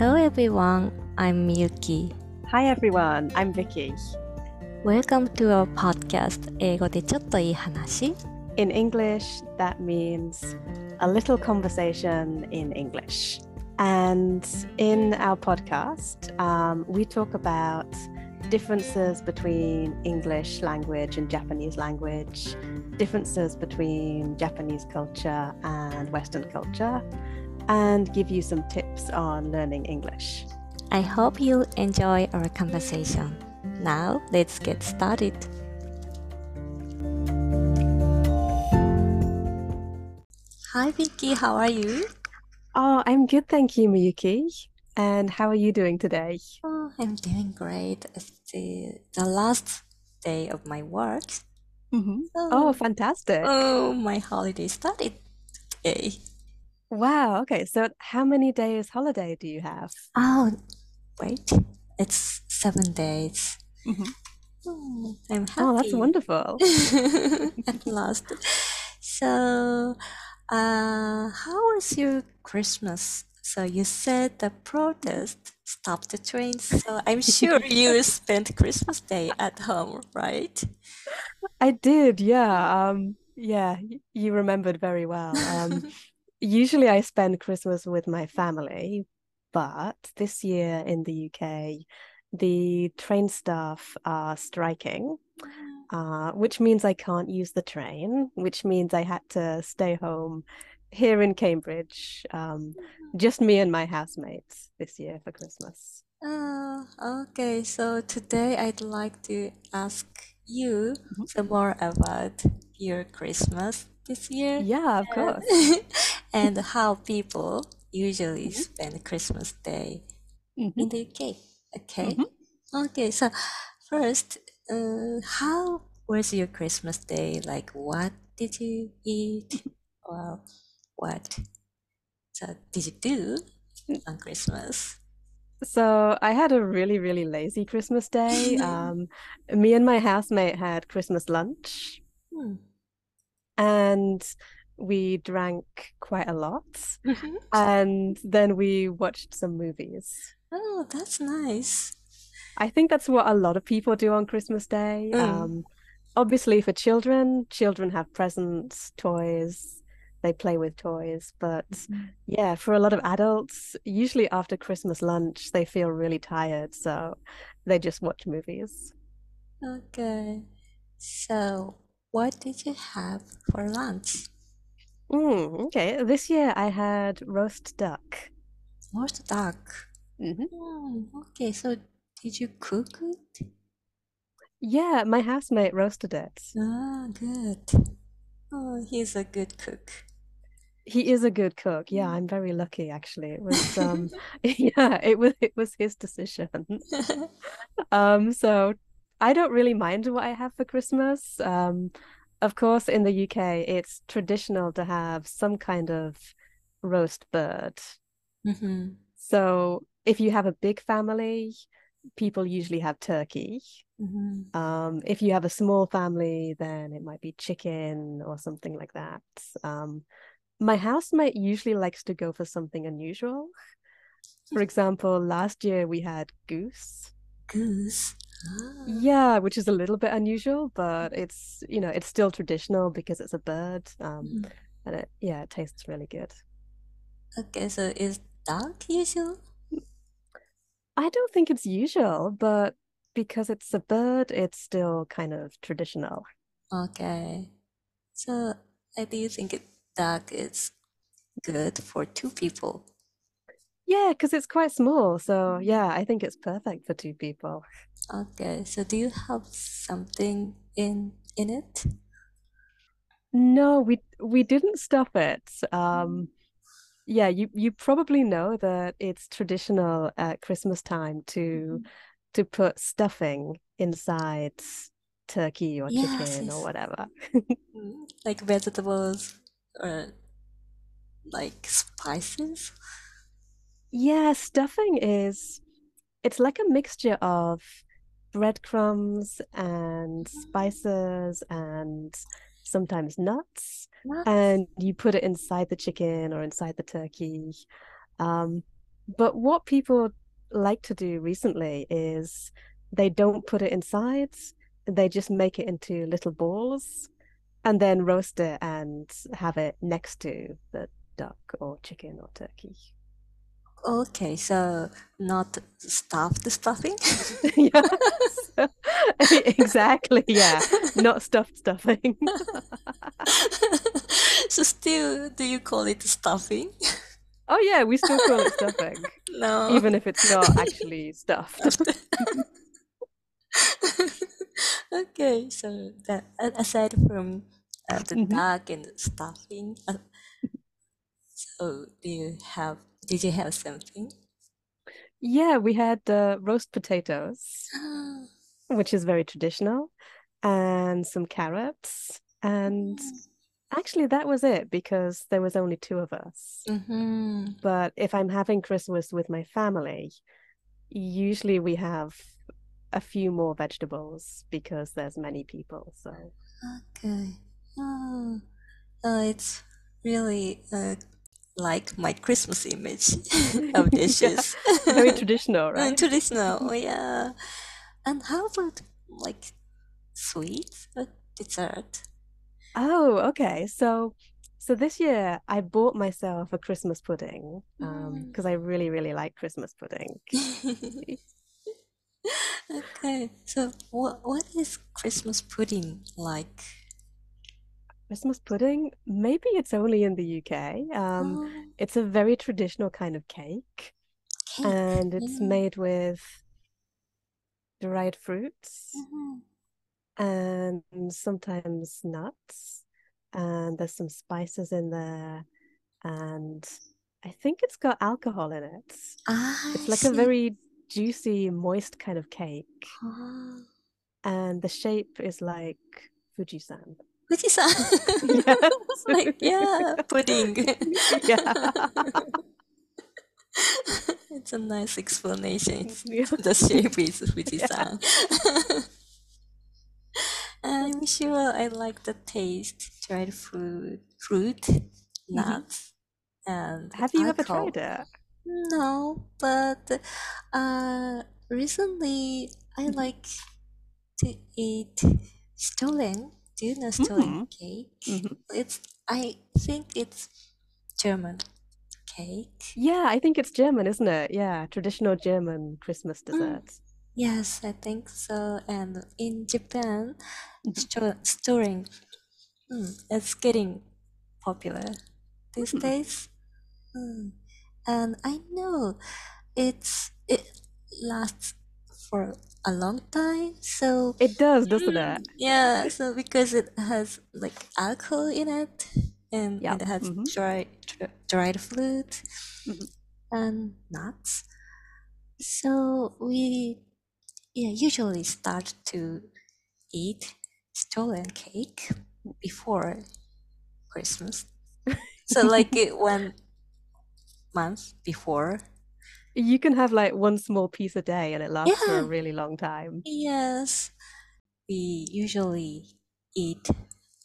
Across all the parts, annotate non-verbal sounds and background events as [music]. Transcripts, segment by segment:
Hello everyone, I'm Miyuki. Hi everyone, I'm Vicky. Welcome to our podcast 英語でちょっといい話 In English, that means a little conversation in English. And in our podcast, um, we talk about differences between English language and Japanese language, differences between Japanese culture and Western culture and give you some tips on learning English. I hope you enjoy our conversation. Now, let's get started. Hi Vicky, how are you? Oh, I'm good, thank you, Miyuki. And how are you doing today? Oh, I'm doing great. It's the, the last day of my work. Mhm. So, Oh, fantastic. oh, my holiday started today. Wow. Okay. So, how many days holiday do you have? Oh, wait, it's seven days. Mhm. Oh, I'm Oh, that's wonderful. [laughs] At last. So, uh, how was your Christmas? So you said the protest stopped the trains, so I'm [laughs] sure you spent Christmas Day at home, right? I did. Yeah. Um, yeah, you remembered very well. Um, [laughs] usually I spend Christmas with my family, but this year in the UK, the train staff are striking, uh, which means I can't use the train, which means I had to stay home here in Cambridge, um, just me and my housemates this year for Christmas. Oh, okay. So today I'd like to ask you Mhm. some more about your Christmas this year. Yeah, of [laughs] course. And [laughs] how people usually Mhm. spend Christmas Day Mhm. in the UK. Okay. Mhm. Okay. So first, uh, how was your Christmas Day? Like, what did you eat? Or what? So did you do on Christmas? So I had a really, really lazy Christmas day. [laughs] Um, me and my housemate had Christmas lunch Hmm. and we drank quite a lot. Mhm. And then we watched some movies. Oh, that's nice. I think that's what a lot of people do on Christmas Day. Mm. Um, obviously, for children, children have presents, toys, they play with toys. But yeah, for a lot of adults, usually after Christmas lunch, they feel really tired, so they just watch movies. Okay. So, what did you have for lunch? Mm, okay, this year I had roast duck. Roast duck. hmm Hmm, okay, so did you cook it? Yeah, my housemate roasted it. Ah, good. Oh, he's a good cook. He is a good cook. Yeah, I'm very lucky actually. It was um [laughs] [laughs] yeah, it was it was his decision. [laughs] Um, so I don't really mind what I have for Christmas. Um, of course, in the UK, it's traditional to have some kind of roast bird. Mm-hmm. So if you have a big family, people usually have turkey. Mm-hmm. Um, if you have a small family, then it might be chicken or something like that. Um, my housemate usually likes to go for something unusual. For example, last year we had goose. Goose. Ah. Yeah, which is a little bit unusual, but it's, you know, it's still traditional because it's a bird. Um, Mm. and it, yeah, it tastes really good. Okay, so is duck usual? I don't think it's usual, but because it's a bird, it's still kind of traditional. Okay. So, I do think it, duck is good for two people. Yeah, because it's quite small. So yeah, I think it's perfect for two people. Okay, so do you have something in in it? No, we we didn't stuff it. Um, yeah, you you probably know that it's traditional at Christmas time to to put stuffing inside turkey or Yes, chicken or whatever. Mm, Like vegetables or like spices? Yeah, stuffing is it's like a mixture of breadcrumbs and spices and sometimes nuts, Nuts. and you put it inside the chicken or inside the turkey. Um, But what people like to do recently is they don't put it inside, they just make it into little balls and then roast it and have it next to the duck or chicken or turkey. Okay, so not stuffed stuffing? [laughs] Yes, [laughs] exactly. Yeah, not stuffed stuffing. [laughs] So still, do you call it stuffing? Oh, yeah, we still call it stuffing, No. even if it's not actually stuffed. Okay, so that aside from uh, the Mhm. duck and stuffing, uh, so do you have, did you have something? Yeah, we had uh, roast potatoes, [gasps] which is very traditional, and some carrots. And actually, that was it because there was only two of us. Mm-hmm. But if I'm having Christmas with my family, usually we have a few more vegetables because there's many people. So Okay. Oh, oh, it's really uh, like my Christmas image [laughs] of yeah, dishes. very traditional, [laughs] Uh, right? Traditional, oh, yeah. And how about like sweets or dessert? Oh, okay. So so this year I bought myself a Christmas pudding um Mm. because I really really like Christmas pudding. [laughs] Okay, so what what is Christmas pudding like? Christmas pudding, maybe it's only in the UK. Um Oh, it's a very traditional kind of cake cake. and it's Mm. made with dried fruits Mhm. and sometimes nuts and there's some spices in there and I think it's got alcohol in it. Ah, It's like a very juicy, moist kind of cake, Oh, and the shape is like Fujisan. Fujisan. [laughs] Like, yeah, pudding. Yeah. It's a nice explanation. Yeah. the shape is Yeah. Fujisan. I'm sure I like the taste, dried fruit, fruit, Mhm. nuts, and Have you ever tried it? No, but uh, recently I Mhm. like to eat Stollen. Do you know Stollen Mhm. cake? Mhm. It's I think it's German cake. Yeah, I think it's German, isn't it? Yeah, traditional German Christmas Mm, yes, I think so. And in Japan, Mhm. sto Stollen mm, it's getting popular these Mm. days. Mm. And I know it's it lasts for a long time. So It does, doesn't mm, it? yeah, so because it has like alcohol in it and Yeah. it has hmm dry, dried fruit hmm and nuts. So we yeah usually start to eat Stollen cake before Christmas. [laughs] So like one month before. You can have like one small piece a day and it lasts for a really long time. yes. We usually eat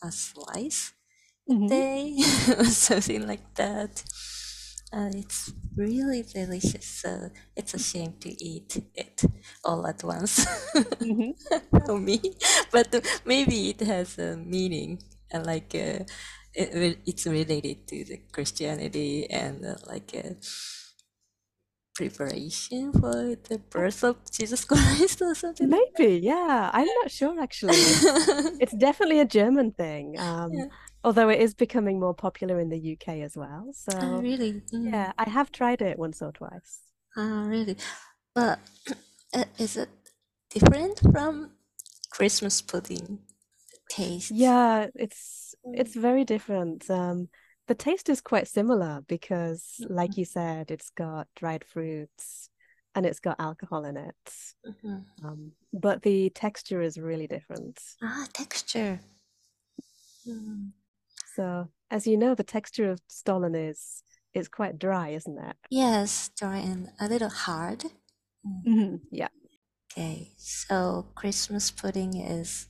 a slice a hmm day or [laughs] something like that. And it's really delicious. So it's a shame to eat it all at once hmm [laughs] for me. But uh, maybe it has a meaning and like uh, it, it's related to the Christianity and uh, like a preparation for the birth of Jesus Christ or something Maybe, yeah. I'm not sure actually. [laughs] It's definitely a German thing. Um, Yeah. although it is becoming more popular in the UK as well. Oh, So really? Mm. yeah, I have tried it once or twice. Ah, really? But uh, is it different from Christmas pudding taste? Yeah, it's it's very different. Um, the taste is quite similar because, like you said, it's got dried fruits and it's got alcohol in it. Mhm. Um, but the texture is really different. Ah, texture. Mm. So, as you know, the texture of Stollen is is quite dry, isn't it? Yes, dry and a little hard. Mm. Mhm, Yeah, Okay, so Christmas pudding is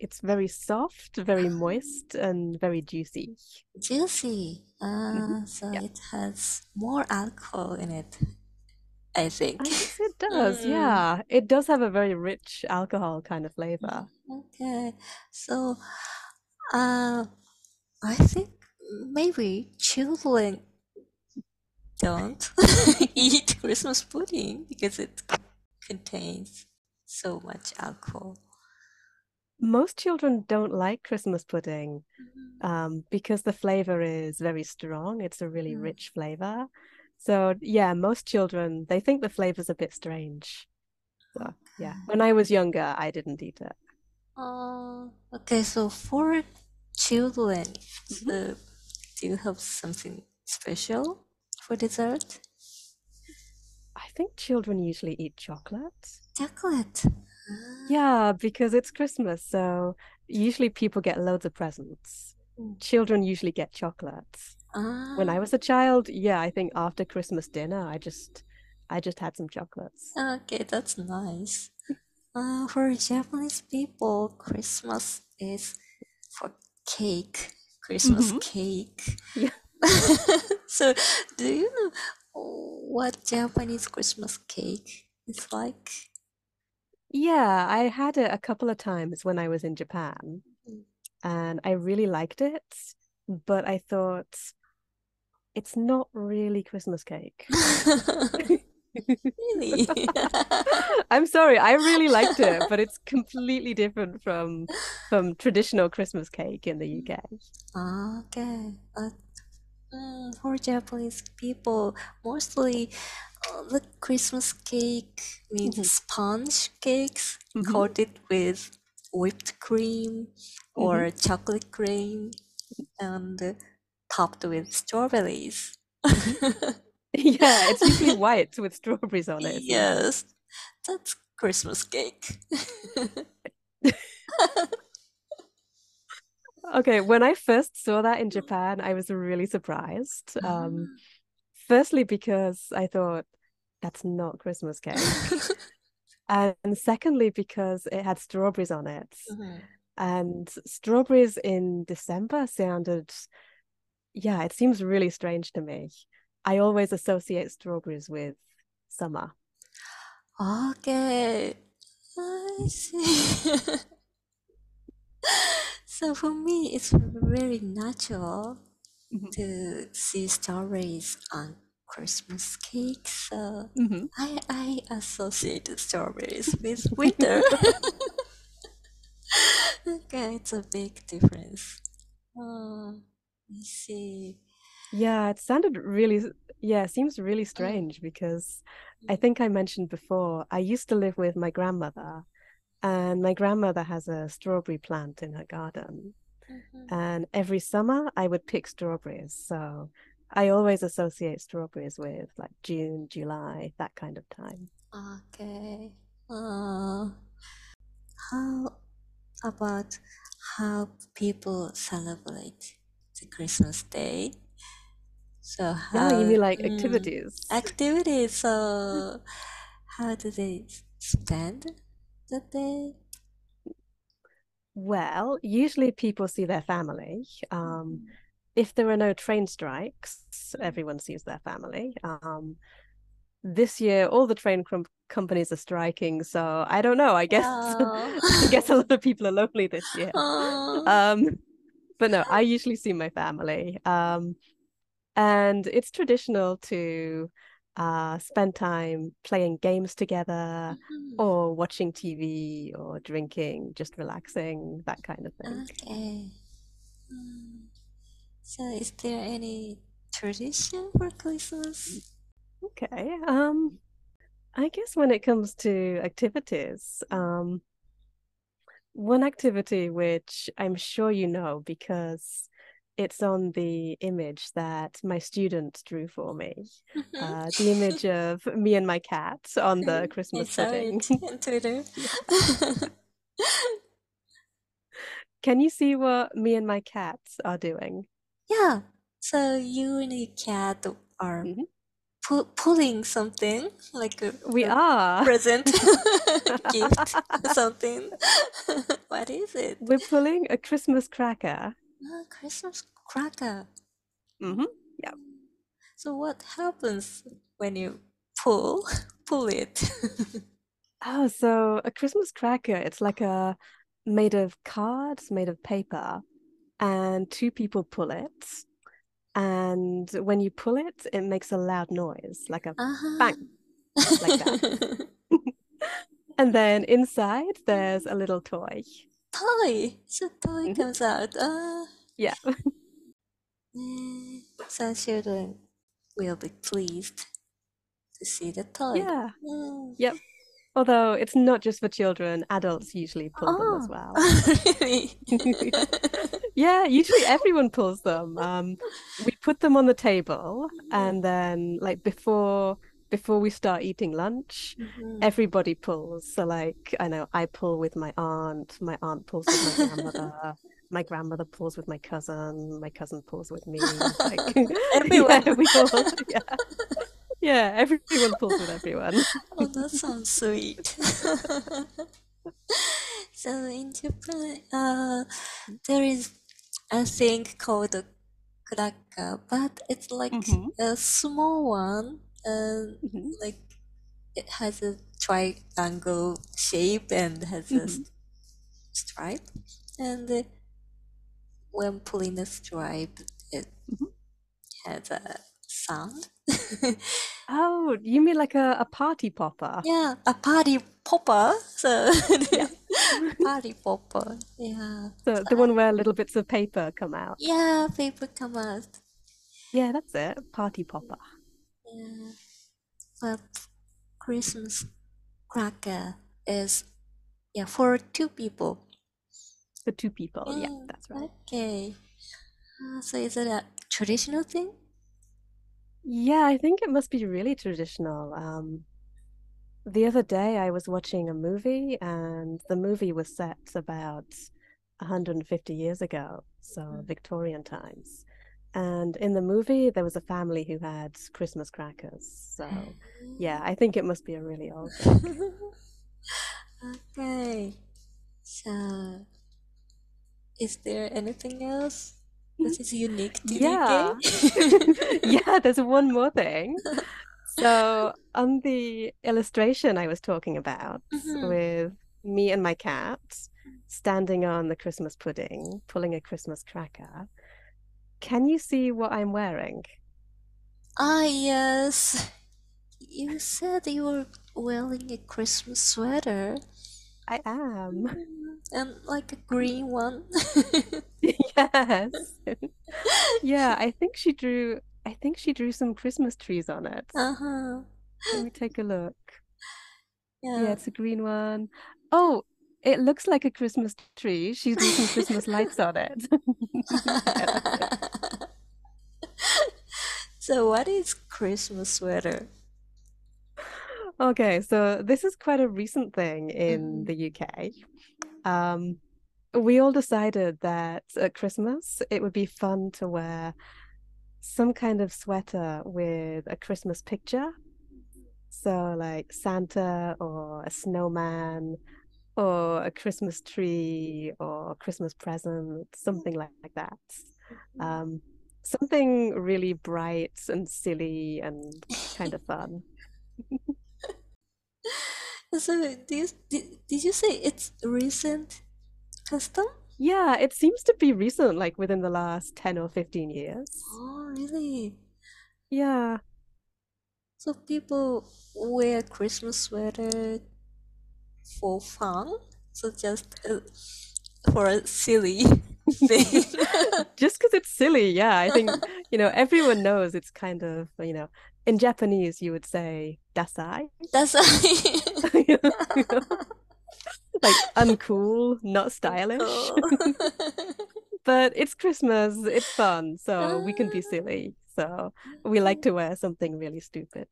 it's very soft, very moist, and very juicy. Juicy. Uh, so Yeah, it has more alcohol in it, I think. I it [laughs] does. Mm, Yeah, it does have a very rich alcohol kind of mm, flavor. okay. So, uh, I think maybe children don't [laughs] eat Christmas pudding because it contains so much alcohol. Most children don't like Christmas pudding Mhm. um, because the flavor is very strong. It's a really Mm, rich flavor. So yeah, most children they think the flavor's a bit strange. So yeah, when I was younger, I didn't eat it. Uh, okay, so for children, Mhm. uh, do you have something special for dessert? I think children usually eat chocolate. Chocolate. Ah, Yeah, because it's Christmas, so usually people get loads of presents. mm. Children usually get chocolates. When I Ah, was a child, yeah, I think after Christmas dinner, I just I just had some chocolates. okay, that's nice. Uh, for Japanese people, Christmas is for cake, Christmas hmm cake. [laughs] Yeah. [laughs] So, do you know what Japanese Christmas cake is like? Yeah, I had it a couple of times when I was in Japan, Mm. and I really liked it, but I thought it's not really Christmas cake. [laughs] Really? [laughs] I'm sorry, I really liked it, but it's [laughs] completely different from from traditional Christmas cake in the UK. Okay. Uh, mm, for Japanese people, mostly uh, the Christmas cake means hmm sponge cakes hmm coated with whipped cream or chocolate cream and uh, topped with strawberries. hmm [laughs] Yeah, it's usually white with strawberries on it? Yes, that's Christmas cake. [laughs] Okay, when I first saw that in [laughs] Japan, I was really surprised. Um, Ah. Firstly because I thought that's not Christmas [laughs] cake, and secondly because it had strawberries on it, Mhm. and strawberries in December sounded, yeah, it seems really strange to me. I always associate strawberries with summer. Okay, I see. [laughs] So for me, it's very natural hmm to see strawberries on Christmas cake. So hmm I I associate strawberries with [laughs] winter. [laughs] Okay, it's a big difference. Oh, I see. Yeah, it sounded really, yeah, it seems really Mm, strange because I mm, think I mentioned before, I used to live with my grandmother, and my grandmother has a strawberry plant in her garden. Mhm. And every summer I would pick strawberries. So I always associate strawberries with like June, July, that kind of time. Okay. Uh, how about how people celebrate the Christmas day? So how Yeah, you mean like mm, activities? activities? So how do they spend the day? Well, usually people see their family. Um, Mhm, if there are no train strikes, everyone sees their family. Um, this year, all the train com companies are striking, so I don't know. I guess. [laughs] I guess a lot of people are lonely this year. Um, but no, I [laughs] usually see my family. Um, and it's traditional to uh spend time playing games together Mhm. or watching TV or drinking, just relaxing, that kind of thing. Okay. Mm. So is there any tradition for Christmas? Okay. Um, I guess when it comes to activities, um, one activity which I'm sure you know because it's on the image that my student drew for me, Mhm. uh, the image of me and my cat on the [laughs] Christmas saw pudding. [laughs] Twitter. [laughs] Can you see what me and my cat are doing? Yeah. So you and your cat are hmm pu pulling something like a, We a are. present gift something. What is it? We're pulling a Christmas cracker. Ah, Christmas cracker. Mm-hmm. Yeah. So what happens when you pull [laughs] pull it? [laughs] Oh, so a Christmas cracker, it's like a made of cards, made of paper, and two people pull it. And when you pull it, it makes a loud noise, like a Uh-huh. bang, like that. [laughs] And then inside, there's a little toy. Toy. So toy comes out. Ah. Yeah. So [laughs] children will be pleased to see the toy. Yeah. [laughs] Mm. Yep. Although it's not just for children, adults usually pull them as Oh, well. [laughs] really? Yeah, usually everyone pulls them. Um, we put them on the table, and then like before before we start eating lunch, Mhm. everybody pulls. So like I know I pull with my aunt, my aunt pulls with my grandmother, [laughs] my grandmother pulls with my cousin, my cousin pulls with me. Like [laughs] [laughs] Everyone. yeah, all yeah. Yeah, everyone pulls with everyone. Oh, that sounds sweet. So in Japan, uh, there is a thing called a cracker, but it's like hmm a small one, and hmm like it has a triangle shape and has a hmm s- stripe. And uh, when pulling the stripe, it hmm has a sound. [laughs] Oh, you mean like a, a party popper? Yeah, a party popper. So [laughs] Yeah. party popper. Yeah. So the one where little bits of paper come out. Yeah, paper come out. Yeah, that's it. Party popper. Yeah. But Christmas cracker is yeah for two people. For two people. Yeah, Mm, that's right. okay. Uh, so is it a traditional thing? Yeah, I think it must be really traditional. Um, the other day I was watching a movie and the movie was set about 150 years ago, so Mm. Victorian times. And in the movie there was a family who had Christmas crackers. So yeah, I think it must be a really old. [laughs] Okay. So is there anything else that is unique to the Yeah. [laughs] Yeah, there's one more thing. So [laughs] on the illustration I was talking about Mhm. with me and my cat standing on the Christmas pudding, pulling a Christmas cracker, can you see what I'm wearing? Ah, yes. You said you were wearing a Christmas sweater. I am. Mm, And like a green one. [laughs] [laughs] Yes. Yeah, I think she drew I think she drew some Christmas trees on it. Uh-huh. Let me take a look. Yeah, Yeah. it's a green one. Oh, it looks like a Christmas tree. She drew some Christmas lights on it. [laughs] Yeah, that's it. So what is Christmas sweater? Okay, so this is quite a recent thing in Mhm. the UK. Um, we all decided that at Christmas it would be fun to wear some kind of sweater with a Christmas picture. So, like Santa or a snowman or a Christmas tree or Christmas present, something like, like that. Um, something really bright and silly and kind of fun. [laughs] So this did, did you say it's recent custom? Yeah, it seems to be recent, like within the last 10 or 15 years. Oh, really? Yeah. So people wear Christmas sweater for fun? So just uh, for a silly thing. [laughs] Just because it's silly, yeah. I think, you know, everyone knows it's kind of, you know, in Japanese you would say dasai. That's [laughs] Like uncool, not stylish. But it's Christmas, it's fun, so we can be ah. silly. So we like to wear something really stupid.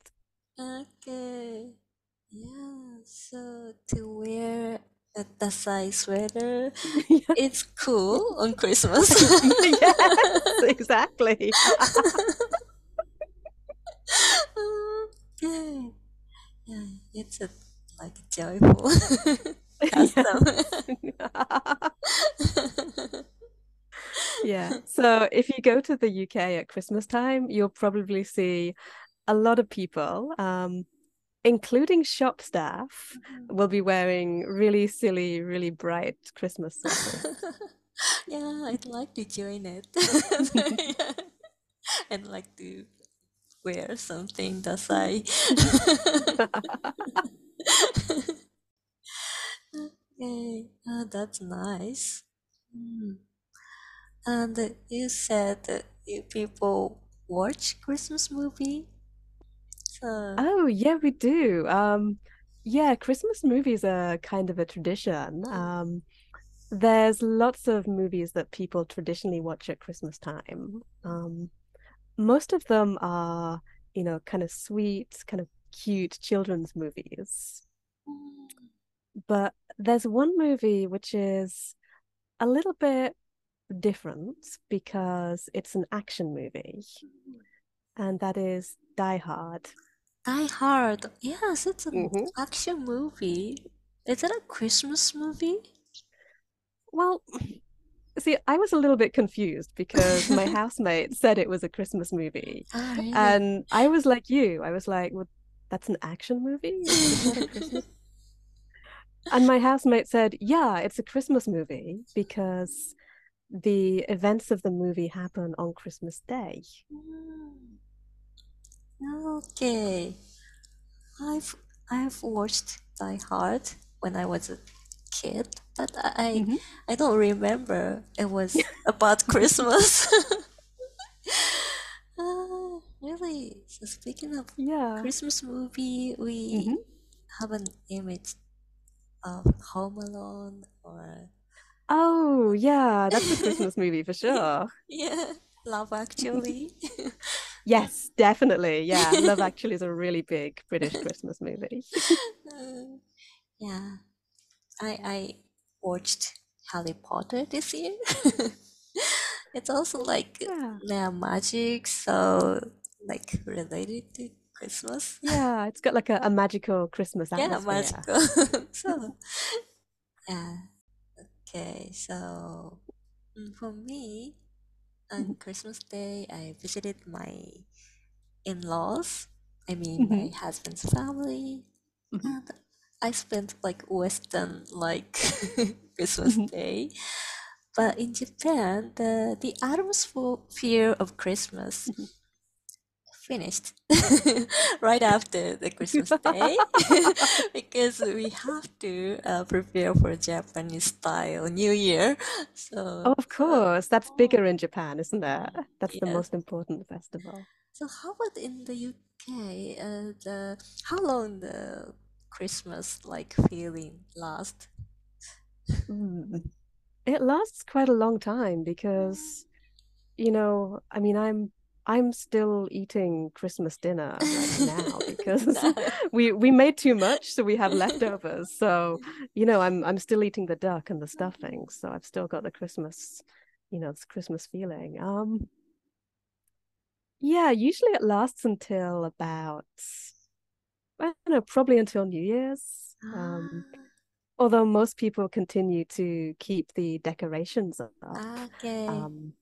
Okay. Yeah, so to wear a Dasai sweater, [laughs] Yeah. it's cool on Christmas. [laughs] Yes, [laughs] exactly. Uh, it's a like joyful custom. Yeah. So if you go to the UK at Christmas time, you'll probably see a lot of people, um, including shop staff, will be wearing really silly, really bright Christmas sweaters. [laughs] Yeah, I'd like to join it. [laughs] And like to wear something dasai. [laughs] Okay, uh, that's nice. Mm. And you said that you people watch Christmas movie, Oh, yeah, we do. Um, yeah, Christmas movies are kind of a tradition. mm, Um, there's lots of movies that people traditionally watch at Christmas time. Um, most of them are, you know, kind of sweet, kind of cute children's movies. mm, But there's one movie which is a little bit different because it's an action movie, mm. and that is Die Hard. Die Hard. Yes, it's an hmm action movie. Is it a Christmas movie? Well, see, I was a little bit confused because my [laughs] housemate said it was a Christmas movie, Ah, really? and I was like you. I was like, well, that's an action movie? Not a Christmas. [laughs] And my housemate said, yeah, it's a Christmas movie because the events of the movie happen on Christmas Day. Mm, Okay. I've I've watched Die Hard when I was a kid, but I hmm I don't remember it was [laughs] about Christmas. Uh, [laughs] really? So speaking of Yeah. Christmas movie, we hmm have an image of Home Alone or Oh, yeah, that's a Christmas [laughs] movie for sure. yeah, Love Actually. Yes, definitely. Yeah, Love [laughs] Actually is a really big British Christmas movie. [laughs] Yeah, I I watched Harry Potter this year. [laughs] It's also like Yeah. yeah, magic, so like related to Christmas. Yeah, it's got like a, a magical Christmas atmosphere. Yeah, magical. So yeah, okay. So mm, for me, on hmm Christmas Day, I visited my in-laws. I mean, my hmm husband's family, hmm and I spent like Western like [laughs] Christmas Day. But in Japan, the the atmosphere of Christmas finished [laughs] right after the Christmas [laughs] day [laughs] because we have to uh, prepare for Japanese style New Year. So, Oh, of uh, course. That's bigger in Japan, isn't it? That's the most important festival. So how about in the UK? Uh, the how long the Christmas like feeling last? Mm. It lasts quite a long time because, you know, I mean, I'm I'm still eating Christmas dinner right now [laughs] because No. [laughs] we we made too much, so we have leftovers. So, [laughs] you know, I'm I'm still eating the duck and the stuffing, so I've still got the Christmas, you know, this Christmas feeling. Um, yeah, usually it lasts until about, I don't know, probably until New Year's. Um, Ah, [gasps] although most people continue to keep the decorations up okay. um,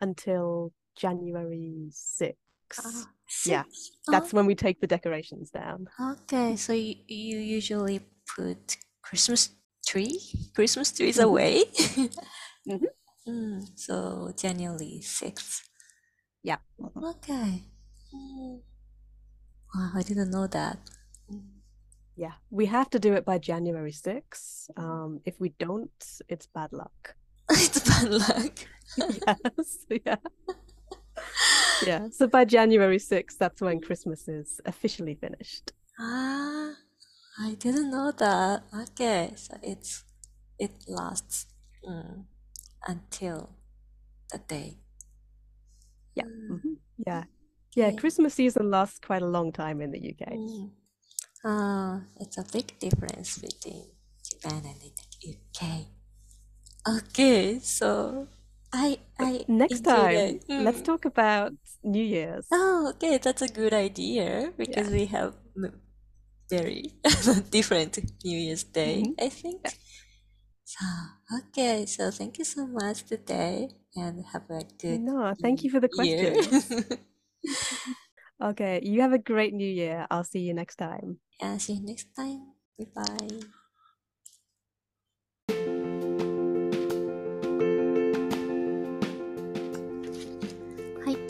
until January 6th. Ah, Yeah, six. that's when we take the decorations down. Okay, so you, you usually put Christmas tree, Christmas trees hmm away. [laughs] hmm Mm, so January 6th. Yeah. Okay. Mm, wow, I didn't know that. Yeah, we have to do it by January 6th. Um, if we don't, it's bad luck. [laughs] It's bad luck. [laughs] Yes, yeah, yeah. So by January 6th, that's when Christmas is officially finished. Ah, I didn't know that. Okay, so it's it lasts mm, until the day. Yeah. Mm, hmm Yeah. Yeah, okay. Christmas season lasts quite a long time in the UK. Mm. Uh, it's a big difference between Japan and the UK. Okay, so I I next time, it. let's Mm. talk about New Year's. Oh, okay, that's a good idea because Yeah. we have very [laughs] different New Year's Day, Mhm. I think. So, okay, so thank you so much today and have a good No, thank you for the question. [laughs] Okay, you have a great new year. I'll see you next time. yeah, see you next time. Bye bye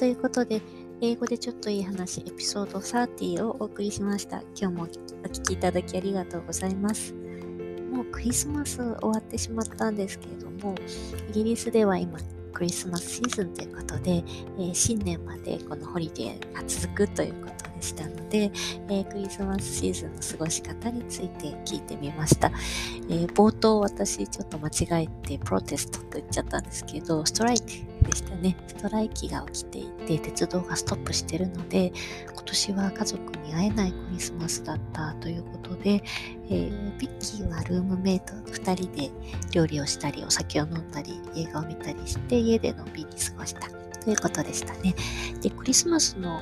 ということで、英語でちょっといい話、エピソード30をお送りしました。今日もお聞きいただきありがとうございます。もうクリスマス終わってしまったんですけれども、イギリスでは今、クリスマスシーズンということで、えー新年までこのホリデーが続くということでしたので、えークリスマスシーズンの過ごし方について聞いてみました。えー冒頭私ちょっと間違えてプロテストと言っちゃったんですけど、ストライキでしたね。ストライキが起きていて、鉄道がストップしてるので、今年は家族に会えないクリスマスだったということで、えービッキーはルームメイト2人で料理をしたり、お酒を飲んだり、映画を見たりして、家でのんびり過ごしたということでしたね。で、クリスマスの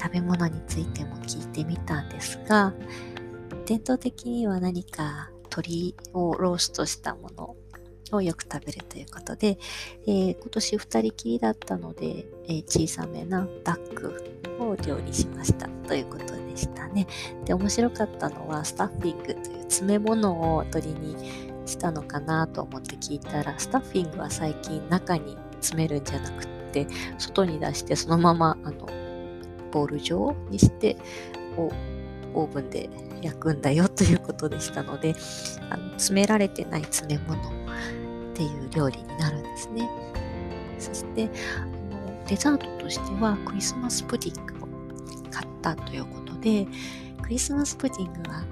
食べ物についても聞いてみたんですが、伝統的には何か鶏をローストしたものをよく食べるということで、えー今年2人きりだったので、えー小さめなダックを料理しましたということでしたね。で、面白かったのはスタッフィングという詰め物を鶏にしたのかなと思って聞いたら、スタッフィングは最近中に詰めるんじゃなくって、外に出してそのままあのボール状にしてオオーブンで焼くんだよということでしたのであの詰められてない詰め物っていう料理になるんですね。そしてあのデザートとしてはクリスマスプディングを買ったということでクリスマスプディングは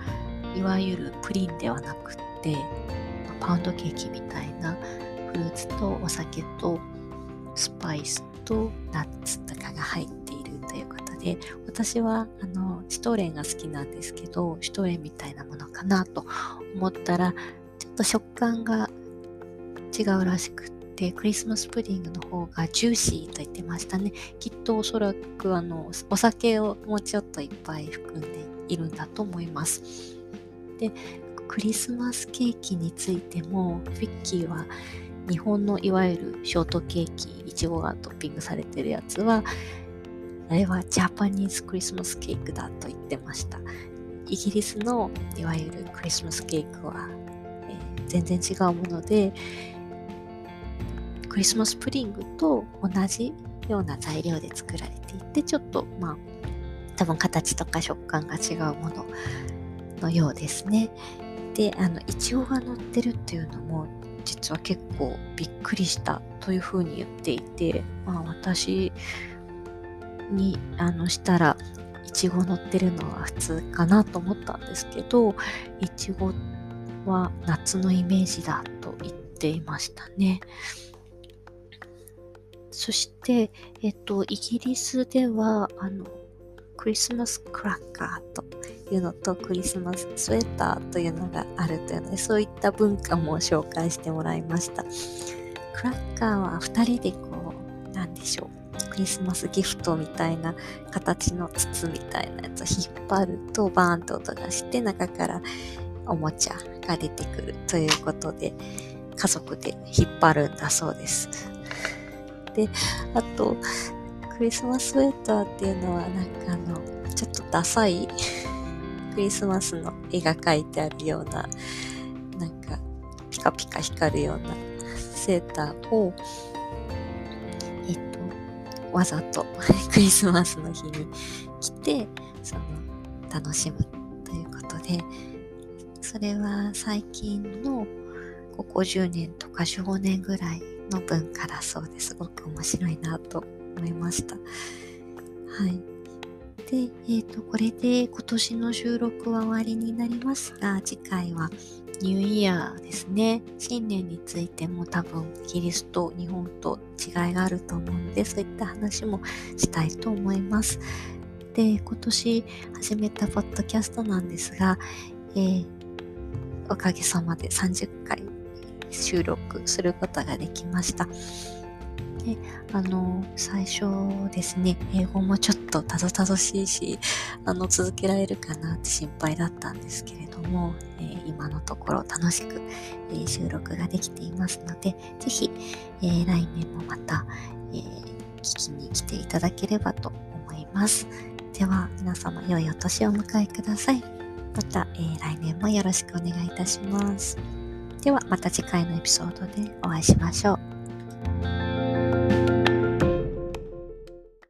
いわゆるプリンではなくってパウンドケーキみたいなフルーツとお酒とスパイスとナッツとかが入っているということで私はあのシュトーレンが好きなんですけどシュトーレンみたいなものかなと思ったらちょっと食感が違うらしくってクリスマスプディングの方がジューシーと言ってましたね。きっとおそらくあのお酒をもうちょっといっぱい含んでいるんだと思います。でクリスマスケーキについてもフィッキーは日本のいわゆるショートケーキいちごがトッピングされてるやつはあれはジャパニーズクリスマスケークだと言ってました。イギリスのいわゆるクリスマスケークは、えー全然違うものでクリスマスプディングと同じような材料で作られていてちょっとまあ多分形とか食感が違うもののようですねであのいちごが乗ってるっていうのも実は結構びっくりしたというふうに言っていて、まあ、私にあのしたらいちご乗ってるのは普通かなと思ったんですけどいちごは夏のイメージだと言っていましたね。そして、えっと、イギリスではあのクリスマスクラッカーというのとクリスマススウェッターというのがあるというのでそういった文化も紹介してもらいました。クラッカーは2人でこうなんでしょうクリスマスギフトみたいな形の筒みたいなやつを引っ張るとバーンと音がして中からおもちゃが出てくるということで家族で引っ張るんだそうです。であとクリスマスウェッターっていうのはなんかあのちょっとダサい [laughs] クリスマスの絵が描いてあるようななんかピカピカ光るようなセーターをえっとわざと [laughs] クリスマスの日に着てその楽しむということでそれは最近のここ10年とか15年ぐらいの文化だそうですごく面白いなと思いました。はい。で、えっ、と、これで今年の収録は終わりになりますが、次回はニューイヤーですね。新年についても多分イギリスと日本と違いがあると思うので、そういった話もしたいと思います。で、今年始めたポッドキャストなんですが、えーおかげさまで30回収録することができました。で、あの、最初ですね、英語もちょっとたどたどしいし、あの、続けられるかなって心配だったんですけれども、えー、今のところ楽しく、えー、収録ができていますので、ぜひ、えー、来年もまた、え聞きに来ていただければと思います。では、皆様、良いお年をお迎えください。また、え来年もよろしくお願いいたします。ではまた次回のエピソードでお会いしましょう。